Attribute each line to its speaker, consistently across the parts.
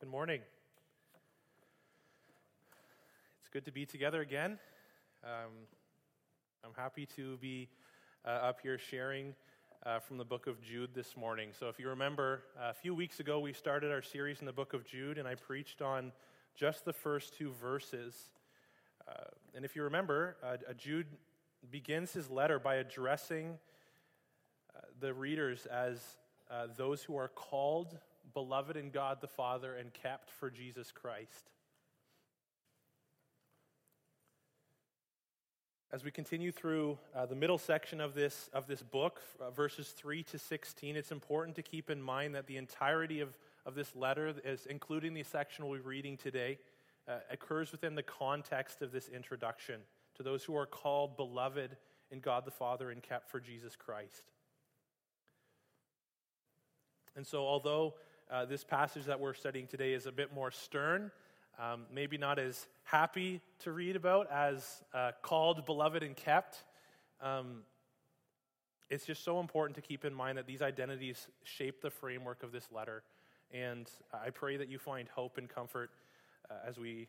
Speaker 1: Good morning. It's good to be together again. Um, I'm happy to be uh, up here sharing uh, from the book of Jude this morning. So, if you remember, a few weeks ago we started our series in the book of Jude, and I preached on just the first two verses. Uh, and if you remember, uh, Jude begins his letter by addressing uh, the readers as uh, those who are called beloved in God the Father, and kept for Jesus Christ. As we continue through uh, the middle section of this, of this book, uh, verses 3 to 16, it's important to keep in mind that the entirety of, of this letter, is, including the section we'll be reading today, uh, occurs within the context of this introduction to those who are called beloved in God the Father and kept for Jesus Christ. And so, although uh, this passage that we're studying today is a bit more stern, um, maybe not as happy to read about as uh, called, beloved, and kept. Um, it's just so important to keep in mind that these identities shape the framework of this letter. And I pray that you find hope and comfort uh, as we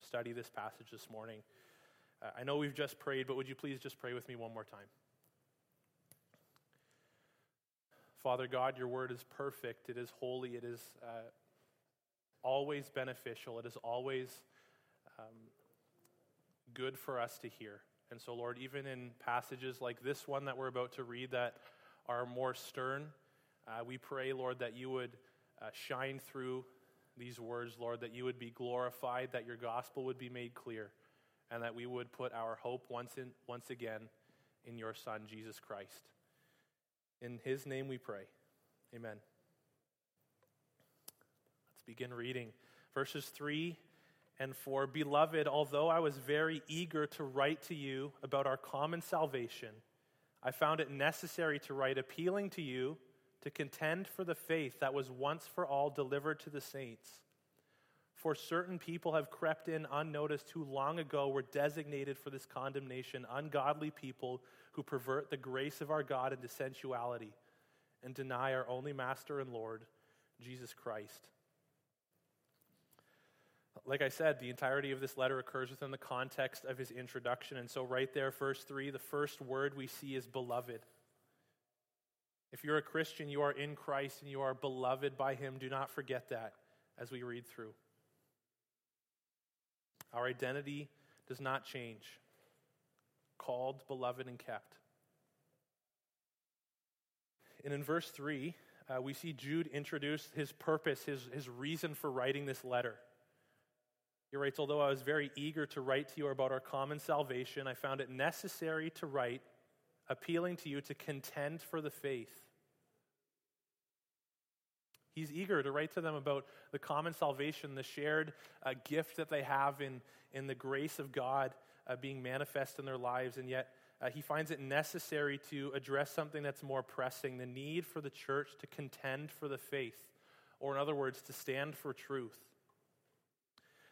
Speaker 1: study this passage this morning. Uh, I know we've just prayed, but would you please just pray with me one more time? Father God, your word is perfect, it is holy, it is uh, always beneficial, it is always um, good for us to hear. And so, Lord, even in passages like this one that we're about to read that are more stern, uh, we pray, Lord, that you would uh, shine through these words, Lord, that you would be glorified, that your gospel would be made clear, and that we would put our hope once, in, once again in your Son, Jesus Christ. In his name we pray. Amen. Let's begin reading. Verses 3 and 4 Beloved, although I was very eager to write to you about our common salvation, I found it necessary to write appealing to you to contend for the faith that was once for all delivered to the saints. For certain people have crept in unnoticed who long ago were designated for this condemnation ungodly people who pervert the grace of our God into sensuality and deny our only Master and Lord, Jesus Christ. Like I said, the entirety of this letter occurs within the context of his introduction. And so, right there, verse 3, the first word we see is beloved. If you're a Christian, you are in Christ and you are beloved by him. Do not forget that as we read through. Our identity does not change. Called, beloved, and kept. And in verse 3, uh, we see Jude introduce his purpose, his, his reason for writing this letter. He writes, Although I was very eager to write to you about our common salvation, I found it necessary to write, appealing to you to contend for the faith He's eager to write to them about the common salvation, the shared uh, gift that they have in, in the grace of God uh, being manifest in their lives. And yet, uh, he finds it necessary to address something that's more pressing the need for the church to contend for the faith, or in other words, to stand for truth.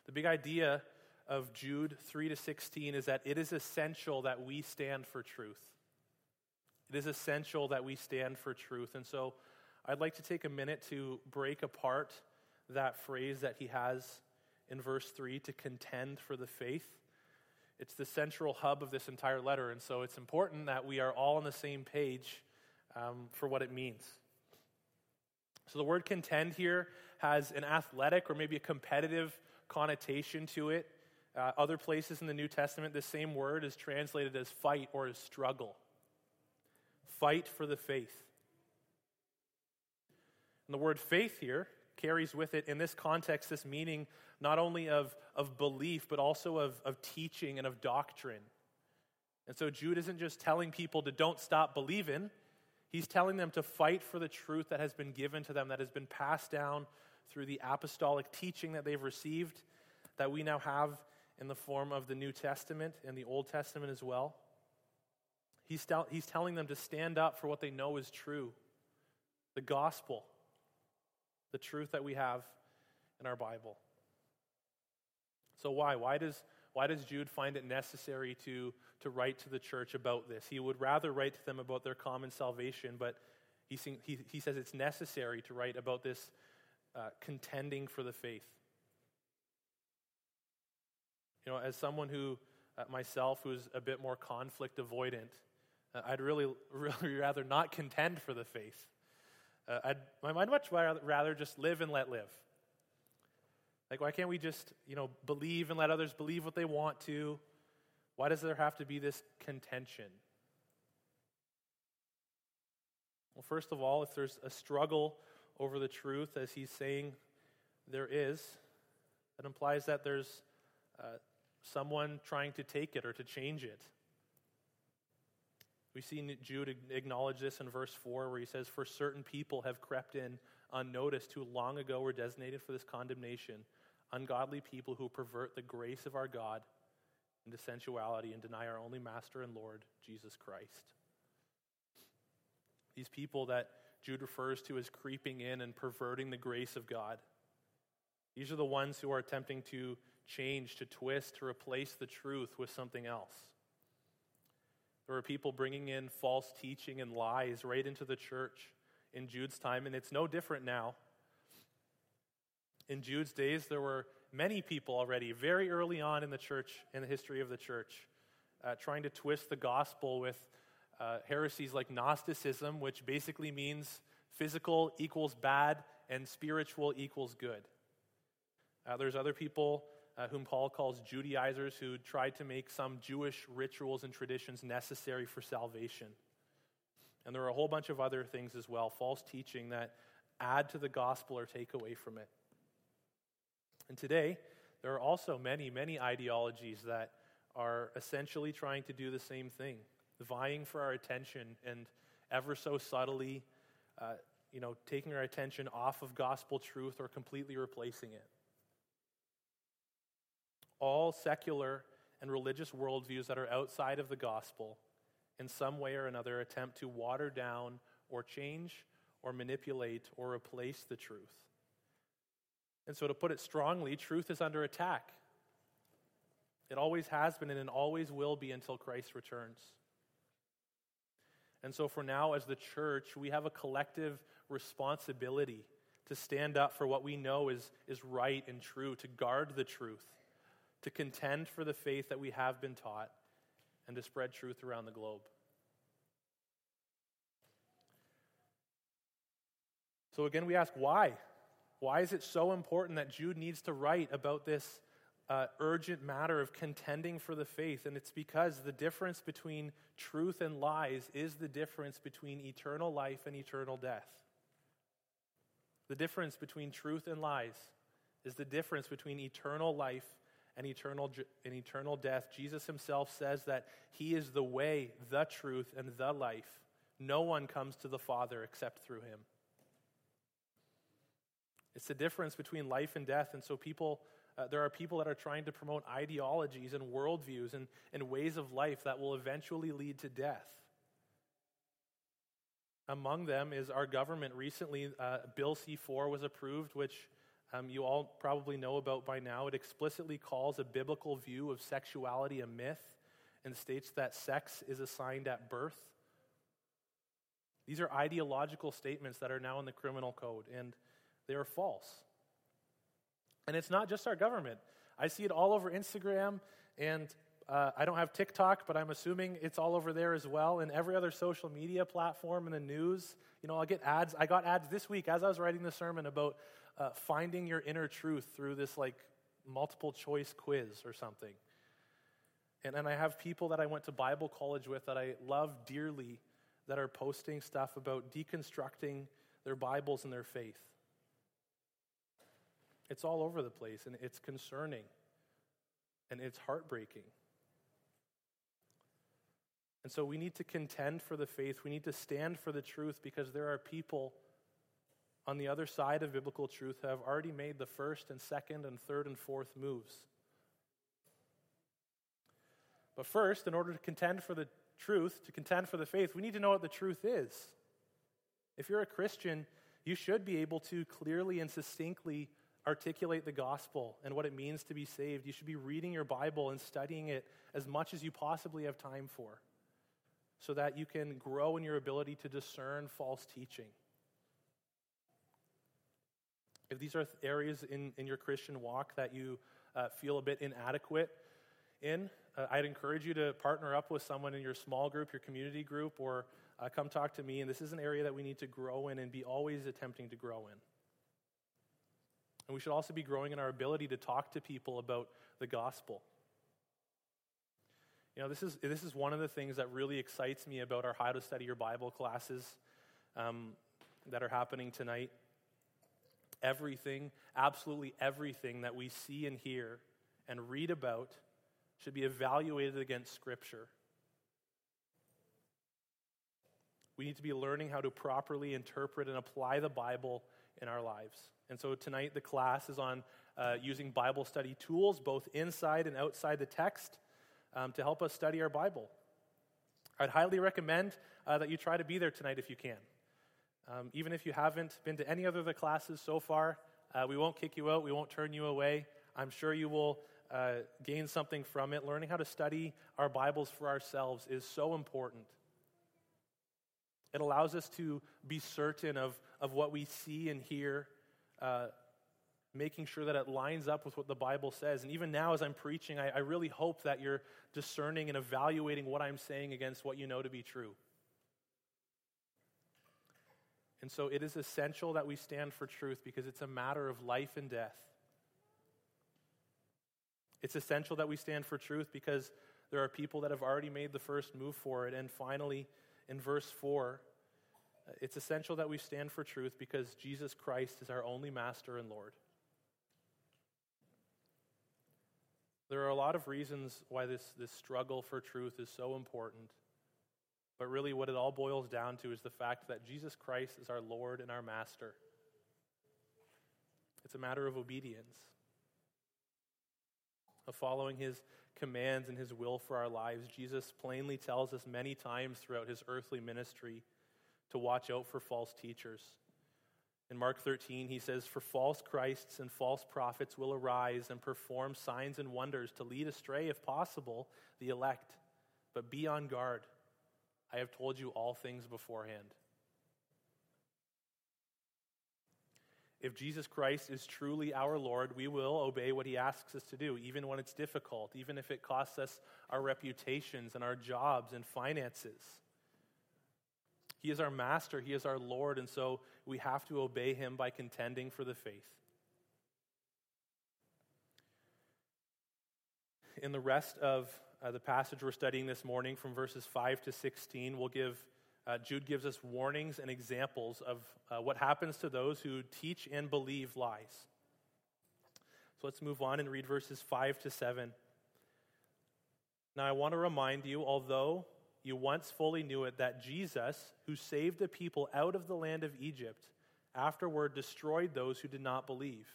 Speaker 1: The big idea of Jude 3 to 16 is that it is essential that we stand for truth. It is essential that we stand for truth. And so, I'd like to take a minute to break apart that phrase that he has in verse 3 to contend for the faith. It's the central hub of this entire letter, and so it's important that we are all on the same page um, for what it means. So the word contend here has an athletic or maybe a competitive connotation to it. Uh, other places in the New Testament, the same word is translated as fight or as struggle. Fight for the faith. And the word faith here carries with it, in this context, this meaning not only of, of belief, but also of, of teaching and of doctrine. And so Jude isn't just telling people to don't stop believing, he's telling them to fight for the truth that has been given to them, that has been passed down through the apostolic teaching that they've received, that we now have in the form of the New Testament and the Old Testament as well. He's, tel- he's telling them to stand up for what they know is true the gospel the truth that we have in our Bible. So, why? Why does, why does Jude find it necessary to, to write to the church about this? He would rather write to them about their common salvation, but he, he, he says it's necessary to write about this uh, contending for the faith. You know, as someone who, uh, myself, who's a bit more conflict avoidant, uh, I'd really, really rather not contend for the faith. Uh, I'd, I'd much rather just live and let live. Like, why can't we just, you know, believe and let others believe what they want to? Why does there have to be this contention? Well, first of all, if there's a struggle over the truth, as he's saying there is, that implies that there's uh, someone trying to take it or to change it. We see Jude acknowledge this in verse 4, where he says, For certain people have crept in unnoticed who long ago were designated for this condemnation, ungodly people who pervert the grace of our God into sensuality and deny our only Master and Lord, Jesus Christ. These people that Jude refers to as creeping in and perverting the grace of God. These are the ones who are attempting to change, to twist, to replace the truth with something else. There were people bringing in false teaching and lies right into the church in Jude's time, and it's no different now. In Jude's days, there were many people already, very early on in the church, in the history of the church, uh, trying to twist the gospel with uh, heresies like Gnosticism, which basically means physical equals bad and spiritual equals good. Uh, there's other people uh, whom Paul calls Judaizers who tried to make some Jewish rituals and traditions necessary for salvation. And there are a whole bunch of other things as well, false teaching that add to the gospel or take away from it. And today, there are also many, many ideologies that are essentially trying to do the same thing vying for our attention and ever so subtly, uh, you know, taking our attention off of gospel truth or completely replacing it. All secular and religious worldviews that are outside of the gospel, in some way or another, attempt to water down or change or manipulate or replace the truth. And so, to put it strongly, truth is under attack. It always has been and it always will be until Christ returns. And so, for now, as the church, we have a collective responsibility to stand up for what we know is, is right and true, to guard the truth, to contend for the faith that we have been taught, and to spread truth around the globe. So, again, we ask why? Why is it so important that Jude needs to write about this uh, urgent matter of contending for the faith, and it's because the difference between truth and lies is the difference between eternal life and eternal death. The difference between truth and lies is the difference between eternal life and eternal, and eternal death. Jesus himself says that he is the way, the truth, and the life. No one comes to the Father except through him. It's the difference between life and death, and so people uh, there are people that are trying to promote ideologies and worldviews and, and ways of life that will eventually lead to death. Among them is our government. Recently, uh, Bill C 4 was approved, which um, you all probably know about by now. It explicitly calls a biblical view of sexuality a myth and states that sex is assigned at birth. These are ideological statements that are now in the criminal code, and they are false. And it's not just our government. I see it all over Instagram, and uh, I don't have TikTok, but I'm assuming it's all over there as well, and every other social media platform and the news. You know, I'll get ads. I got ads this week as I was writing the sermon about uh, finding your inner truth through this like multiple choice quiz or something. And, and I have people that I went to Bible college with that I love dearly that are posting stuff about deconstructing their Bibles and their faith. It's all over the place, and it's concerning, and it's heartbreaking. And so we need to contend for the faith. We need to stand for the truth because there are people on the other side of biblical truth have already made the first and second and third and fourth moves. But first, in order to contend for the truth, to contend for the faith, we need to know what the truth is. If you're a Christian, you should be able to clearly and succinctly articulate the gospel and what it means to be saved. You should be reading your Bible and studying it as much as you possibly have time for so that you can grow in your ability to discern false teaching. If these are areas in, in your Christian walk that you uh, feel a bit inadequate in, uh, I'd encourage you to partner up with someone in your small group, your community group, or uh, come talk to me. And this is an area that we need to grow in and be always attempting to grow in. And we should also be growing in our ability to talk to people about the gospel. You know, this is, this is one of the things that really excites me about our How to Study Your Bible classes um, that are happening tonight. Everything, absolutely everything that we see and hear and read about should be evaluated against Scripture. We need to be learning how to properly interpret and apply the Bible in our lives. And so tonight, the class is on uh, using Bible study tools, both inside and outside the text, um, to help us study our Bible. I'd highly recommend uh, that you try to be there tonight if you can. Um, even if you haven't been to any other of the classes so far, uh, we won't kick you out, we won't turn you away. I'm sure you will uh, gain something from it. Learning how to study our Bibles for ourselves is so important. It allows us to be certain of, of what we see and hear, uh, making sure that it lines up with what the Bible says. And even now, as I'm preaching, I, I really hope that you're discerning and evaluating what I'm saying against what you know to be true. And so it is essential that we stand for truth because it's a matter of life and death. It's essential that we stand for truth because there are people that have already made the first move for it. And finally, in verse 4, uh, it's essential that we stand for truth because Jesus Christ is our only master and Lord. There are a lot of reasons why this, this struggle for truth is so important. But really, what it all boils down to is the fact that Jesus Christ is our Lord and our Master. It's a matter of obedience, of following His commands and His will for our lives. Jesus plainly tells us many times throughout His earthly ministry to watch out for false teachers. In Mark 13, he says, For false Christs and false prophets will arise and perform signs and wonders to lead astray, if possible, the elect. But be on guard. I have told you all things beforehand. If Jesus Christ is truly our Lord, we will obey what he asks us to do, even when it's difficult, even if it costs us our reputations and our jobs and finances. He is our master, He is our Lord, and so we have to obey Him by contending for the faith. In the rest of uh, the passage we're studying this morning, from verses 5 to 16, we'll give, uh, Jude gives us warnings and examples of uh, what happens to those who teach and believe lies. So let's move on and read verses 5 to 7. Now, I want to remind you, although you once fully knew it, that Jesus, who saved the people out of the land of Egypt, afterward destroyed those who did not believe.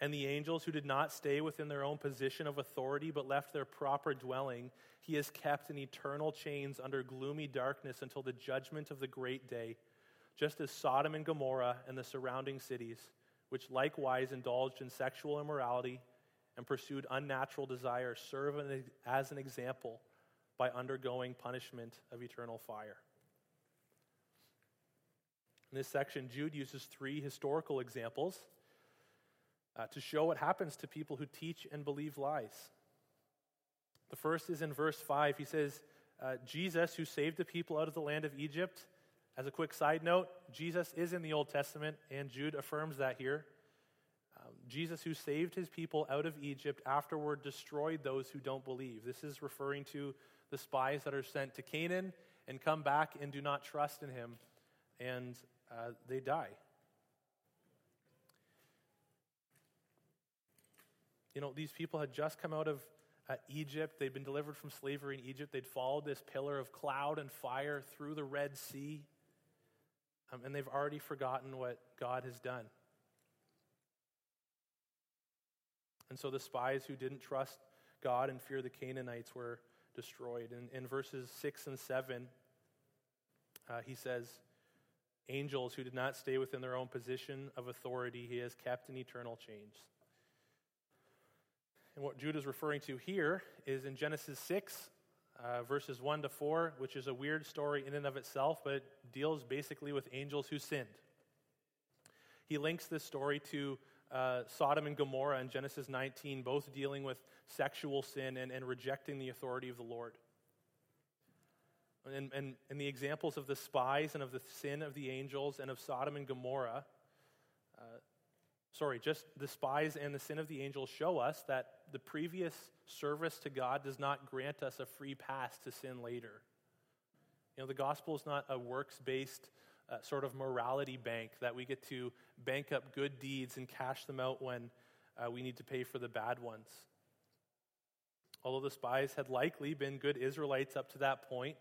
Speaker 1: And the angels who did not stay within their own position of authority but left their proper dwelling, he has kept in eternal chains under gloomy darkness until the judgment of the great day, just as Sodom and Gomorrah and the surrounding cities, which likewise indulged in sexual immorality and pursued unnatural desires, serve as an example by undergoing punishment of eternal fire. In this section, Jude uses three historical examples uh, to show what happens to people who teach and believe lies. The first is in verse 5. He says, uh, Jesus, who saved the people out of the land of Egypt. As a quick side note, Jesus is in the Old Testament, and Jude affirms that here. Um, Jesus, who saved his people out of Egypt, afterward destroyed those who don't believe. This is referring to the spies that are sent to Canaan and come back and do not trust in him, and uh, they die. You know, these people had just come out of uh, Egypt. They'd been delivered from slavery in Egypt. They'd followed this pillar of cloud and fire through the Red Sea. Um, and they've already forgotten what God has done. And so the spies who didn't trust God and fear the Canaanites were destroyed. In, in verses 6 and 7, uh, he says, Angels who did not stay within their own position of authority, he has kept in eternal chains. And what Judah is referring to here is in Genesis 6, uh, verses 1 to 4, which is a weird story in and of itself, but it deals basically with angels who sinned. He links this story to uh, Sodom and Gomorrah in Genesis 19, both dealing with sexual sin and, and rejecting the authority of the Lord. And, and, and the examples of the spies and of the sin of the angels and of Sodom and Gomorrah, sorry, just the spies and the sin of the angels show us that the previous service to God does not grant us a free pass to sin later. You know, the gospel is not a works based uh, sort of morality bank that we get to bank up good deeds and cash them out when uh, we need to pay for the bad ones. Although the spies had likely been good Israelites up to that point,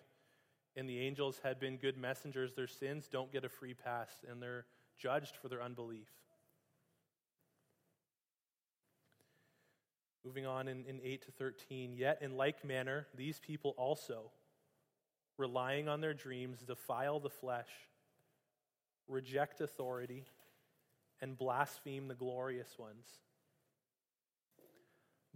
Speaker 1: and the angels had been good messengers, their sins don't get a free pass, and they're judged for their unbelief. Moving on in, in 8 to 13, yet in like manner, these people also, relying on their dreams, defile the flesh, reject authority, and blaspheme the glorious ones.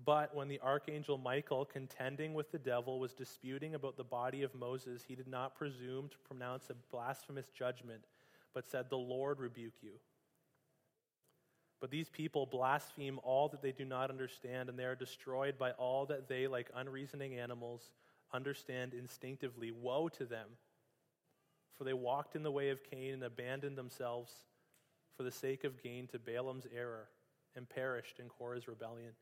Speaker 1: But when the archangel Michael, contending with the devil, was disputing about the body of Moses, he did not presume to pronounce a blasphemous judgment, but said, The Lord rebuke you. But these people blaspheme all that they do not understand, and they are destroyed by all that they, like unreasoning animals, understand instinctively. Woe to them! For they walked in the way of Cain and abandoned themselves for the sake of gain to Balaam's error and perished in Korah's rebellion.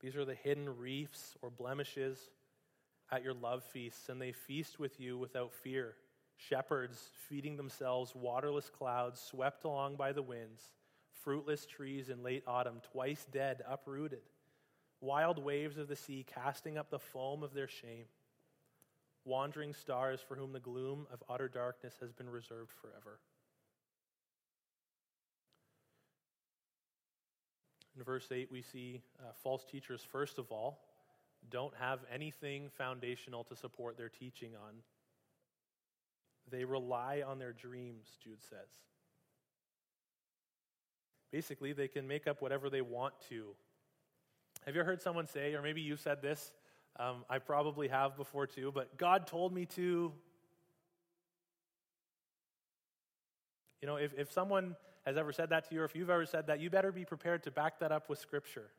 Speaker 1: These are the hidden reefs or blemishes at your love feasts, and they feast with you without fear shepherds feeding themselves, waterless clouds swept along by the winds, fruitless trees in late autumn, twice dead, uprooted, wild waves of the sea casting up the foam of their shame, wandering stars for whom the gloom of utter darkness has been reserved forever. In verse 8, we see uh, false teachers, first of all, don't have anything foundational to support their teaching on. They rely on their dreams, Jude says. Basically, they can make up whatever they want to. Have you heard someone say, or maybe you said this? Um, I probably have before too, but God told me to. You know, if, if someone has ever said that to you, or if you've ever said that, you better be prepared to back that up with Scripture.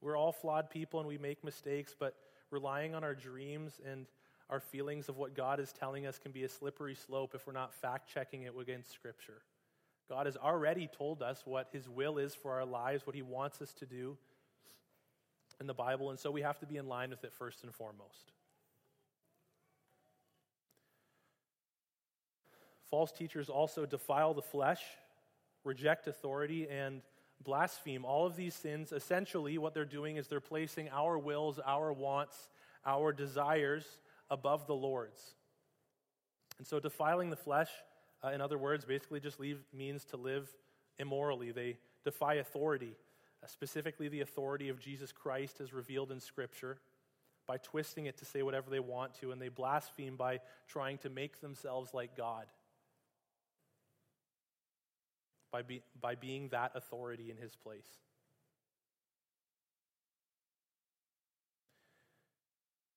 Speaker 1: We're all flawed people and we make mistakes, but relying on our dreams and our feelings of what God is telling us can be a slippery slope if we're not fact checking it against Scripture. God has already told us what His will is for our lives, what He wants us to do in the Bible, and so we have to be in line with it first and foremost. False teachers also defile the flesh, reject authority, and blaspheme. All of these sins, essentially, what they're doing is they're placing our wills, our wants, our desires above the Lord's. And so, defiling the flesh, uh, in other words, basically just leave, means to live immorally. They defy authority, uh, specifically the authority of Jesus Christ as revealed in Scripture, by twisting it to say whatever they want to, and they blaspheme by trying to make themselves like God. By, be, by being that authority in his place.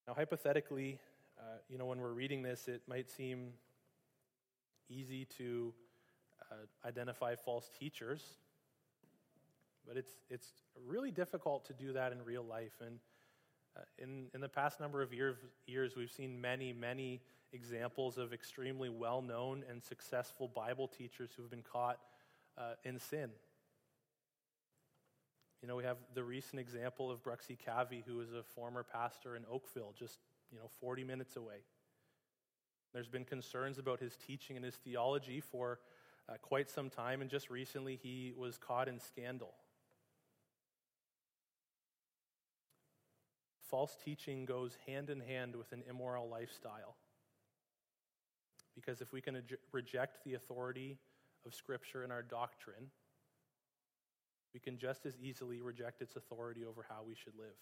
Speaker 1: Now, hypothetically, uh, you know, when we're reading this, it might seem easy to uh, identify false teachers, but it's, it's really difficult to do that in real life. And uh, in, in the past number of years, we've seen many, many examples of extremely well known and successful Bible teachers who've been caught uh, in sin. You know, we have the recent example of Bruxy Cavey, who was a former pastor in Oakville, just you know, 40 minutes away. There's been concerns about his teaching and his theology for uh, quite some time, and just recently he was caught in scandal. False teaching goes hand in hand with an immoral lifestyle. Because if we can reject the authority of Scripture in our doctrine, we can just as easily reject its authority over how we should live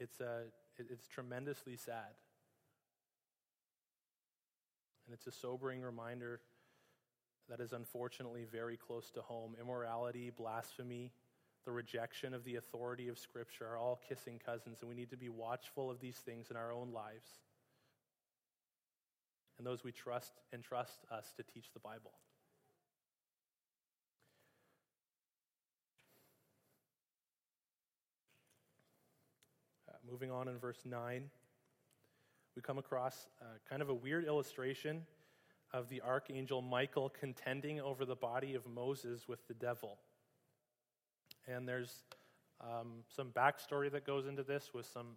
Speaker 1: it's, a, it's tremendously sad. And it's a sobering reminder that is unfortunately very close to home. Immorality, blasphemy, the rejection of the authority of Scripture are all kissing cousins, and we need to be watchful of these things in our own lives. and those we trust and trust us to teach the Bible. Moving on in verse 9, we come across uh, kind of a weird illustration of the archangel Michael contending over the body of Moses with the devil. And there's um, some backstory that goes into this with some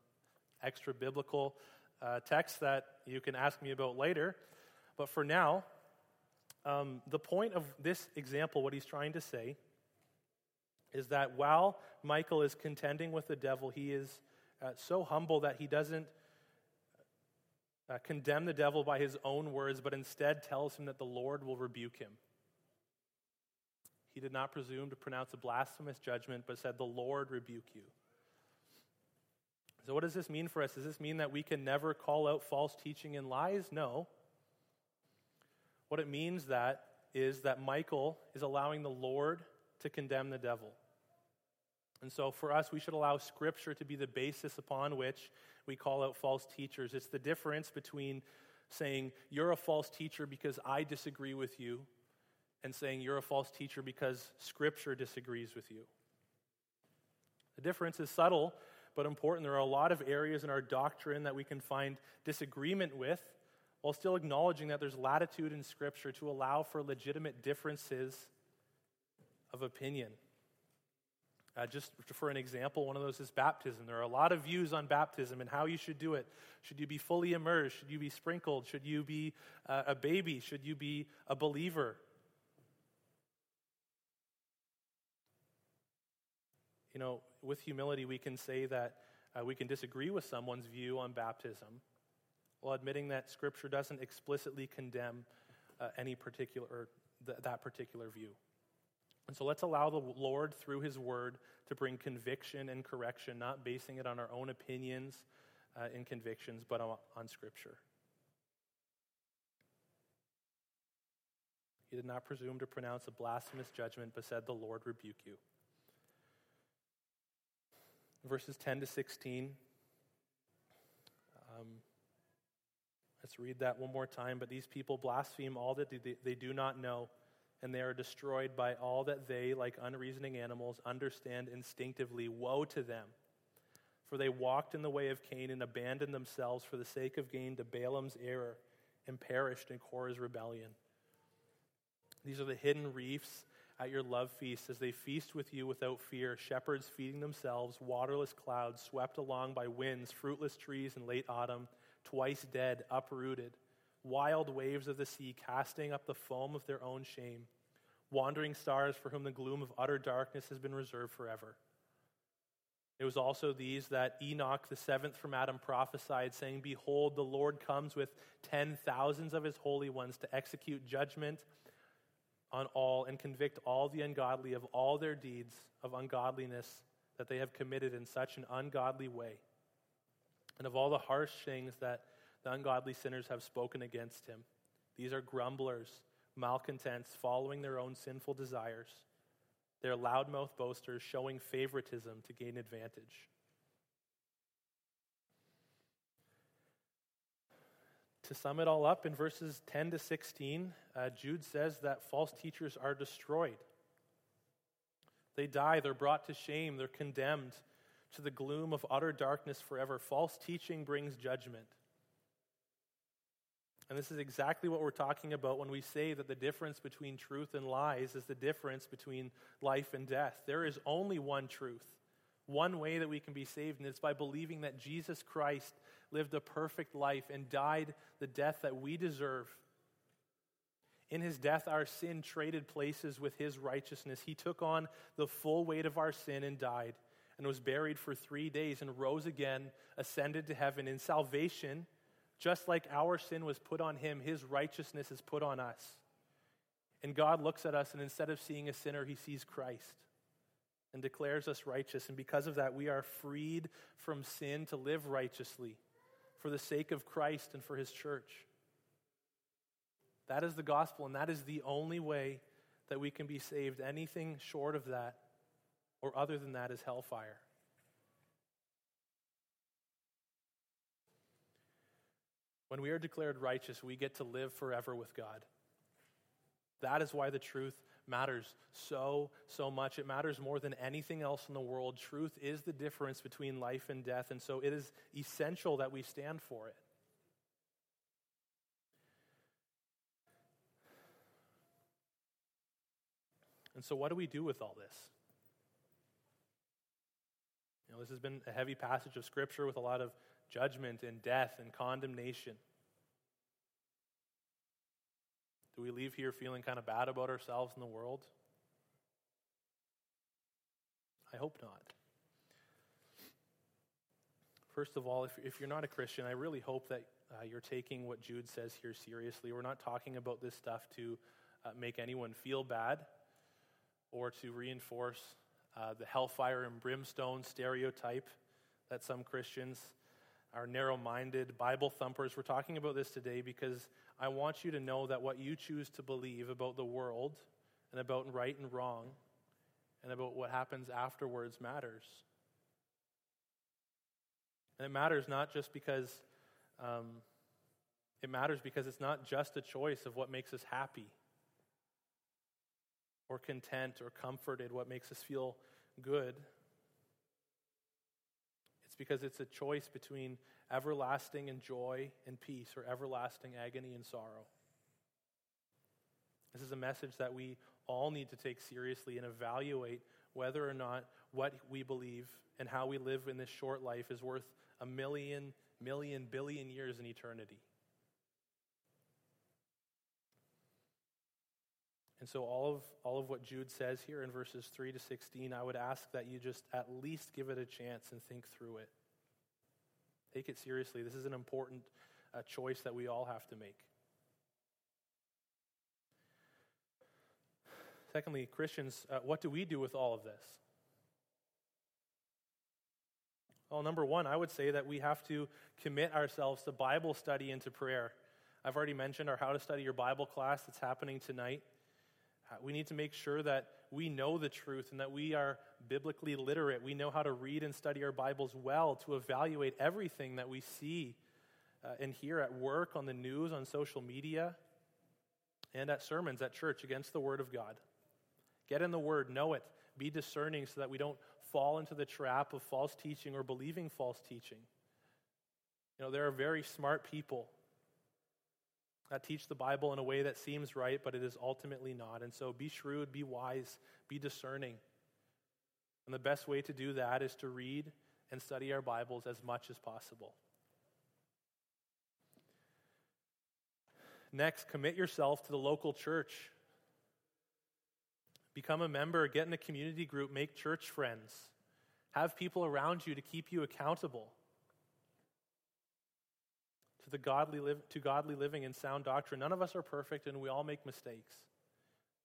Speaker 1: extra biblical uh, text that you can ask me about later. But for now, um, the point of this example, what he's trying to say, is that while Michael is contending with the devil, he is uh, so humble that he doesn't uh, condemn the devil by his own words, but instead tells him that the Lord will rebuke him. He did not presume to pronounce a blasphemous judgment, but said, The Lord rebuke you. So, what does this mean for us? Does this mean that we can never call out false teaching and lies? No. What it means that is that Michael is allowing the Lord to condemn the devil. And so for us, we should allow Scripture to be the basis upon which we call out false teachers. It's the difference between saying, You're a false teacher because I disagree with you, and saying, You're a false teacher because Scripture disagrees with you. The difference is subtle but important. There are a lot of areas in our doctrine that we can find disagreement with while still acknowledging that there's latitude in Scripture to allow for legitimate differences of opinion. Uh, just for an example, one of those is baptism. There are a lot of views on baptism and how you should do it. Should you be fully immersed? Should you be sprinkled? Should you be uh, a baby? Should you be a believer? You know, with humility, we can say that uh, we can disagree with someone's view on baptism while admitting that Scripture doesn't explicitly condemn uh, any particular, th- that particular view. And so let's allow the Lord, through His Word, to bring conviction and correction, not basing it on our own opinions uh, and convictions, but on, on Scripture. He did not presume to pronounce a blasphemous judgment, but said, The Lord rebuke you. Verses 10 to 16. Um, let's read that one more time. But these people blaspheme all that they, they do not know and they are destroyed by all that they, like unreasoning animals, understand instinctively. Woe to them! For they walked in the way of Cain and abandoned themselves for the sake of gain to Balaam's error and perished in Korah's rebellion. These are the hidden reefs at your love feast as they feast with you without fear, shepherds feeding themselves, waterless clouds swept along by winds, fruitless trees in late autumn, twice dead, uprooted wild waves of the sea casting up the foam of their own shame, wandering stars for whom the gloom of utter darkness has been reserved forever. It was also these that Enoch, the seventh from Adam, prophesied, saying, Behold, the Lord comes with ten thousands of his holy ones to execute judgment on all and convict all the ungodly of all their deeds of ungodliness that they have committed in such an ungodly way, and of all the harsh things that the ungodly sinners have spoken against him. These are grumblers, malcontents, following their own sinful desires. They're loudmouth boasters, showing favoritism to gain advantage. To sum it all up, in verses 10 to 16, uh, Jude says that false teachers are destroyed. They die, they're brought to shame, they're condemned to the gloom of utter darkness forever. False teaching brings judgment. And this is exactly what we're talking about when we say that the difference between truth and lies is the difference between life and death. There is only one truth, one way that we can be saved, and it's by believing that Jesus Christ lived a perfect life and died the death that we deserve. In his death, our sin traded places with his righteousness. He took on the full weight of our sin and died, and was buried for three days and rose again, ascended to heaven. In salvation, just like our sin was put on him, his righteousness is put on us. And God looks at us, and instead of seeing a sinner, he sees Christ and declares us righteous. And because of that, we are freed from sin to live righteously for the sake of Christ and for his church. That is the gospel, and that is the only way that we can be saved. Anything short of that or other than that is hellfire. When we are declared righteous, we get to live forever with God. That is why the truth matters so, so much. It matters more than anything else in the world. Truth is the difference between life and death, and so it is essential that we stand for it. And so, what do we do with all this? You know, this has been a heavy passage of Scripture with a lot of judgment and death and condemnation. Do we leave here feeling kind of bad about ourselves and the world? I hope not. First of all, if, if you're not a Christian, I really hope that uh, you're taking what Jude says here seriously. We're not talking about this stuff to uh, make anyone feel bad or to reinforce uh, the hellfire and brimstone stereotype that some Christians are narrow minded Bible thumpers. We're talking about this today because I want you to know that what you choose to believe about the world and about right and wrong and about what happens afterwards matters. And it matters not just because um, it matters because it's not just a choice of what makes us happy or content or comforted, what makes us feel good. It's because it's a choice between everlasting and joy and peace or everlasting agony and sorrow. This is a message that we all need to take seriously and evaluate whether or not what we believe and how we live in this short life is worth a million, million, billion years in eternity. And so, all of, all of what Jude says here in verses 3 to 16, I would ask that you just at least give it a chance and think through it. Take it seriously. This is an important uh, choice that we all have to make. Secondly, Christians, uh, what do we do with all of this? Well, number one, I would say that we have to commit ourselves to Bible study and to prayer. I've already mentioned our How to Study Your Bible class that's happening tonight. Uh, we need to make sure that we know the truth and that we are biblically literate. We know how to read and study our Bibles well to evaluate everything that we see uh, and hear at work, on the news, on social media, and at sermons at church against the Word of God. Get in the Word, know it, be discerning so that we don't fall into the trap of false teaching or believing false teaching. You know, there are very smart people that teach the Bible in a way that seems right, but it is ultimately not. And so be shrewd, be wise, be discerning. And the best way to do that is to read and study our Bibles as much as possible. Next, commit yourself to the local church. Become a member, get in a community group, make church friends. Have people around you to keep you accountable the godly to godly living and sound doctrine. None of us are perfect and we all make mistakes.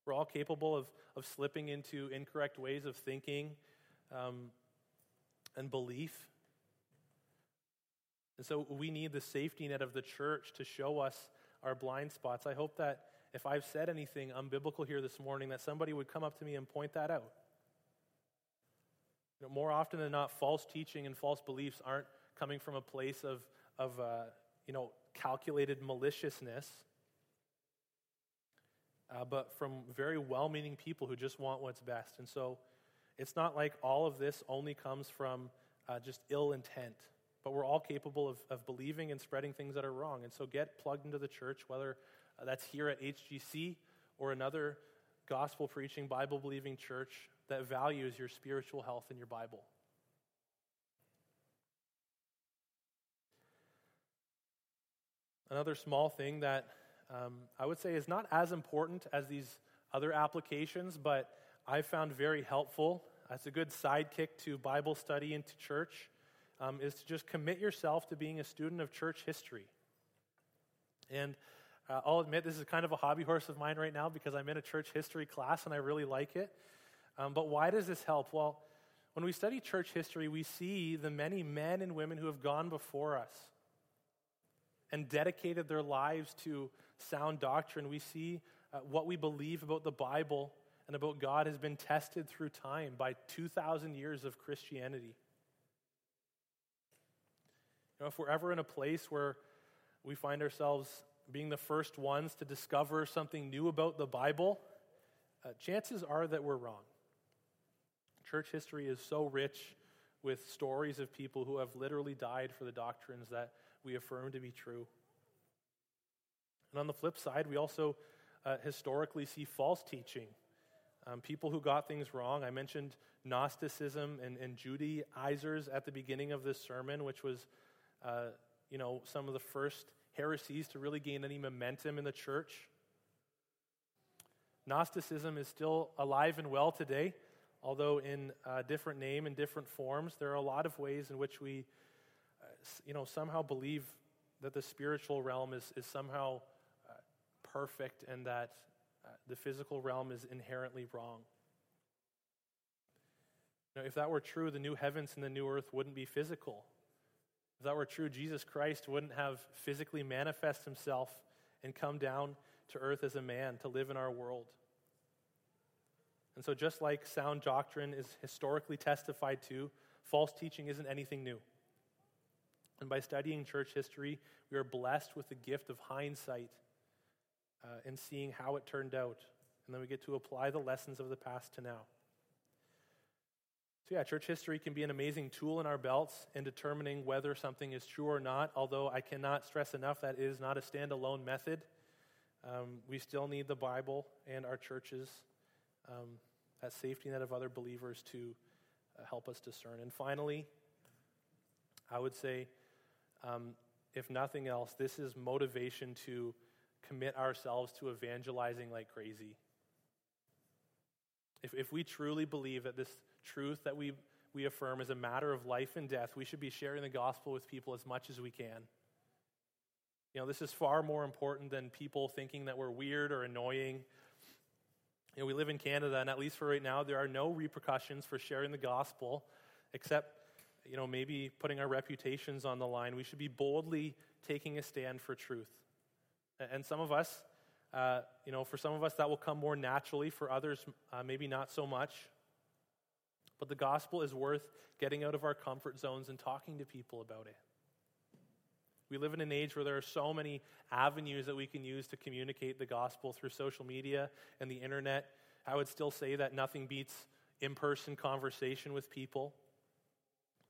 Speaker 1: We're all capable of, of slipping into incorrect ways of thinking um, and belief. And so we need the safety net of the church to show us our blind spots. I hope that if I've said anything unbiblical here this morning, that somebody would come up to me and point that out. You know, more often than not, false teaching and false beliefs aren't coming from a place of, of uh, you know, calculated maliciousness, uh, but from very well meaning people who just want what's best. And so it's not like all of this only comes from uh, just ill intent, but we're all capable of, of believing and spreading things that are wrong. And so get plugged into the church, whether uh, that's here at HGC or another gospel preaching, Bible believing church that values your spiritual health and your Bible. Another small thing that um, I would say is not as important as these other applications, but I found very helpful as a good sidekick to Bible study and to church um, is to just commit yourself to being a student of church history. And uh, I'll admit this is kind of a hobby horse of mine right now because I'm in a church history class and I really like it. Um, but why does this help? Well, when we study church history, we see the many men and women who have gone before us and dedicated their lives to sound doctrine. We see uh, what we believe about the Bible and about God has been tested through time by 2,000 years of Christianity. You know, if we're ever in a place where we find ourselves being the first ones to discover something new about the Bible, uh, chances are that we're wrong. Church history is so rich with stories of people who have literally died for the doctrines that we affirm to be true. And on the flip side, we also uh, historically see false teaching. Um, people who got things wrong. I mentioned Gnosticism and, and Judaizers at the beginning of this sermon, which was, uh, you know, some of the first heresies to really gain any momentum in the church. Gnosticism is still alive and well today, although in a different name and different forms. There are a lot of ways in which we, uh, you know, somehow believe that the spiritual realm is, is somehow uh, perfect and that uh, the physical realm is inherently wrong. Now, if that were true, the new heavens and the new earth wouldn't be physical. If that were true, Jesus Christ wouldn't have physically manifest himself and come down to earth as a man to live in our world. And so, just like sound doctrine is historically testified to, false teaching isn't anything new. And by studying church history, we are blessed with the gift of hindsight uh, and seeing how it turned out. And then we get to apply the lessons of the past to now. So, yeah, church history can be an amazing tool in our belts in determining whether something is true or not, although I cannot stress enough that is not a standalone method. Um, we still need the Bible and our churches, um, that safety net of other believers to uh, help us discern. And finally, I would say, um, if nothing else, this is motivation to commit ourselves to evangelizing like crazy. If, if we truly believe that this truth that we, we affirm is a matter of life and death, we should be sharing the gospel with people as much as we can. You know, this is far more important than people thinking that we're weird or annoying. You know, we live in Canada, and at least for right now, there are no repercussions for sharing the gospel, except, you know, maybe putting our reputations on the line. We should be boldly taking a stand for truth. And some of us, uh, you know, for some of us, that will come more naturally. For others, uh, maybe not so much. But the gospel is worth getting out of our comfort zones and talking to people about it. We live in an age where there are so many avenues that we can use to communicate the gospel through social media and the internet. I would still say that nothing beats in person conversation with people.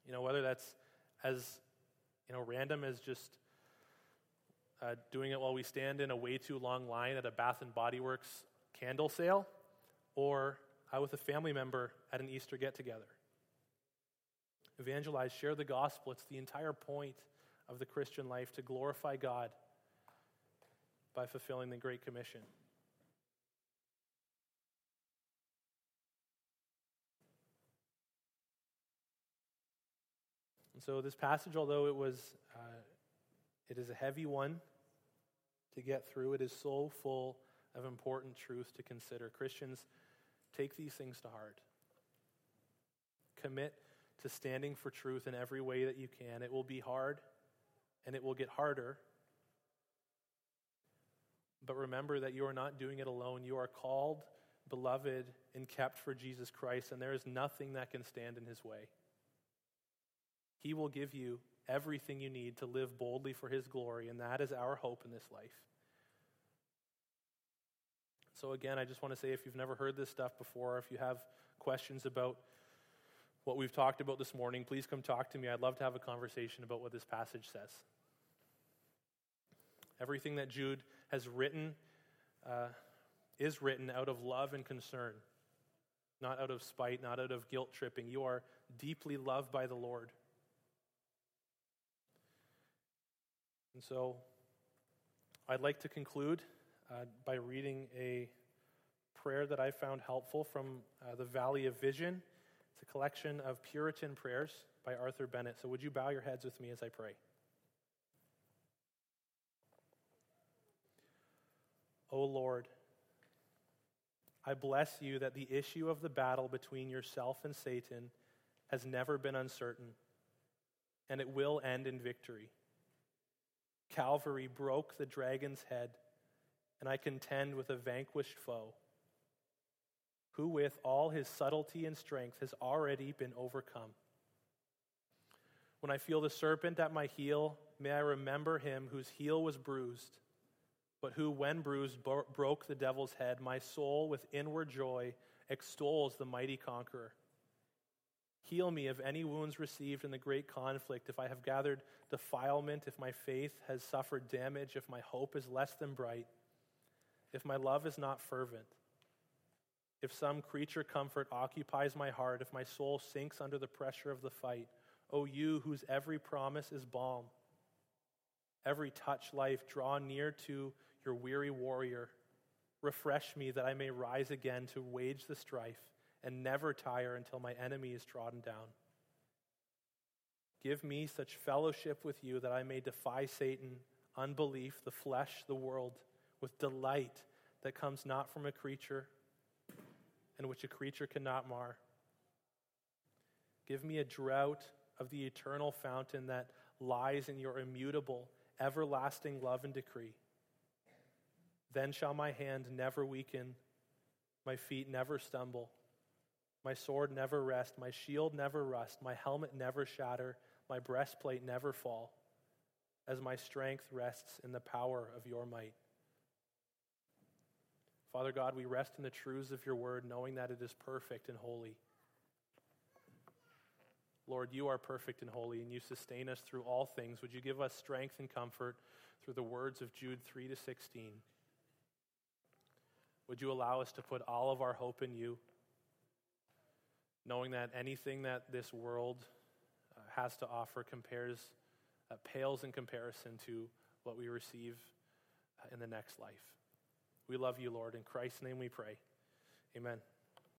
Speaker 1: You know, whether that's as you know, random as just uh, doing it while we stand in a way too long line at a Bath and Body Works candle sale, or uh, with a family member at an Easter get together. Evangelize, share the gospel. It's the entire point of the Christian life to glorify God by fulfilling the Great Commission. So, this passage, although it was uh, it is a heavy one to get through. It is so full of important truth to consider. Christians, take these things to heart. Commit to standing for truth in every way that you can. It will be hard and it will get harder. But remember that you are not doing it alone. You are called, beloved, and kept for Jesus Christ, and there is nothing that can stand in his way. He will give you everything you need to live boldly for His glory, and that is our hope in this life. So, again, I just want to say if you've never heard this stuff before, if you have questions about what we've talked about this morning, please come talk to me. I'd love to have a conversation about what this passage says. Everything that Jude has written uh, is written out of love and concern, not out of spite, not out of guilt tripping. You are deeply loved by the Lord. And so I'd like to conclude uh, by reading a prayer that I found helpful from uh, the Valley of Vision. It's a collection of Puritan prayers by Arthur Bennett. So would you bow your heads with me as I pray? O Lord, I bless you that the issue of the battle between yourself and Satan has never been uncertain, and it will end in victory. Calvary broke the dragon's head, and I contend with a vanquished foe, who with all his subtlety and strength has already been overcome. When I feel the serpent at my heel, may I remember him whose heel was bruised, but who, when bruised, bro- broke the devil's head. My soul, with inward joy, extols the mighty conqueror. Heal me of any wounds received in the great conflict, if I have gathered defilement, if my faith has suffered damage, if my hope is less than bright, if my love is not fervent, if some creature comfort occupies my heart, if my soul sinks under the pressure of the fight. O you whose every promise is balm, every touch life, draw near to your weary warrior. Refresh me that I may rise again to wage the strife and never tire until my enemy is trodden down. Give me such fellowship with you that I may defy Satan, unbelief, the flesh, the world, with delight that comes not from a creature and which a creature cannot mar. Give me a drought of the eternal fountain that lies in your immutable, everlasting love and decree. Then shall my hand never weaken, my feet never stumble, my sword never rest, my shield never rust, my helmet never shatter, my breastplate never fall, as my strength rests in the power of your might. Father God, we rest in the truths of your word, knowing that it is perfect and holy. Lord, you are perfect and holy, and you sustain us through all things. Would you give us strength and comfort through the words of Jude 3 to 16? Would you allow us to put all of our hope in you, knowing that anything that this world uh, has to offer compares, uh, pales in comparison to what we receive uh, in the next life? We love you, Lord. In Christ's name we pray. Amen.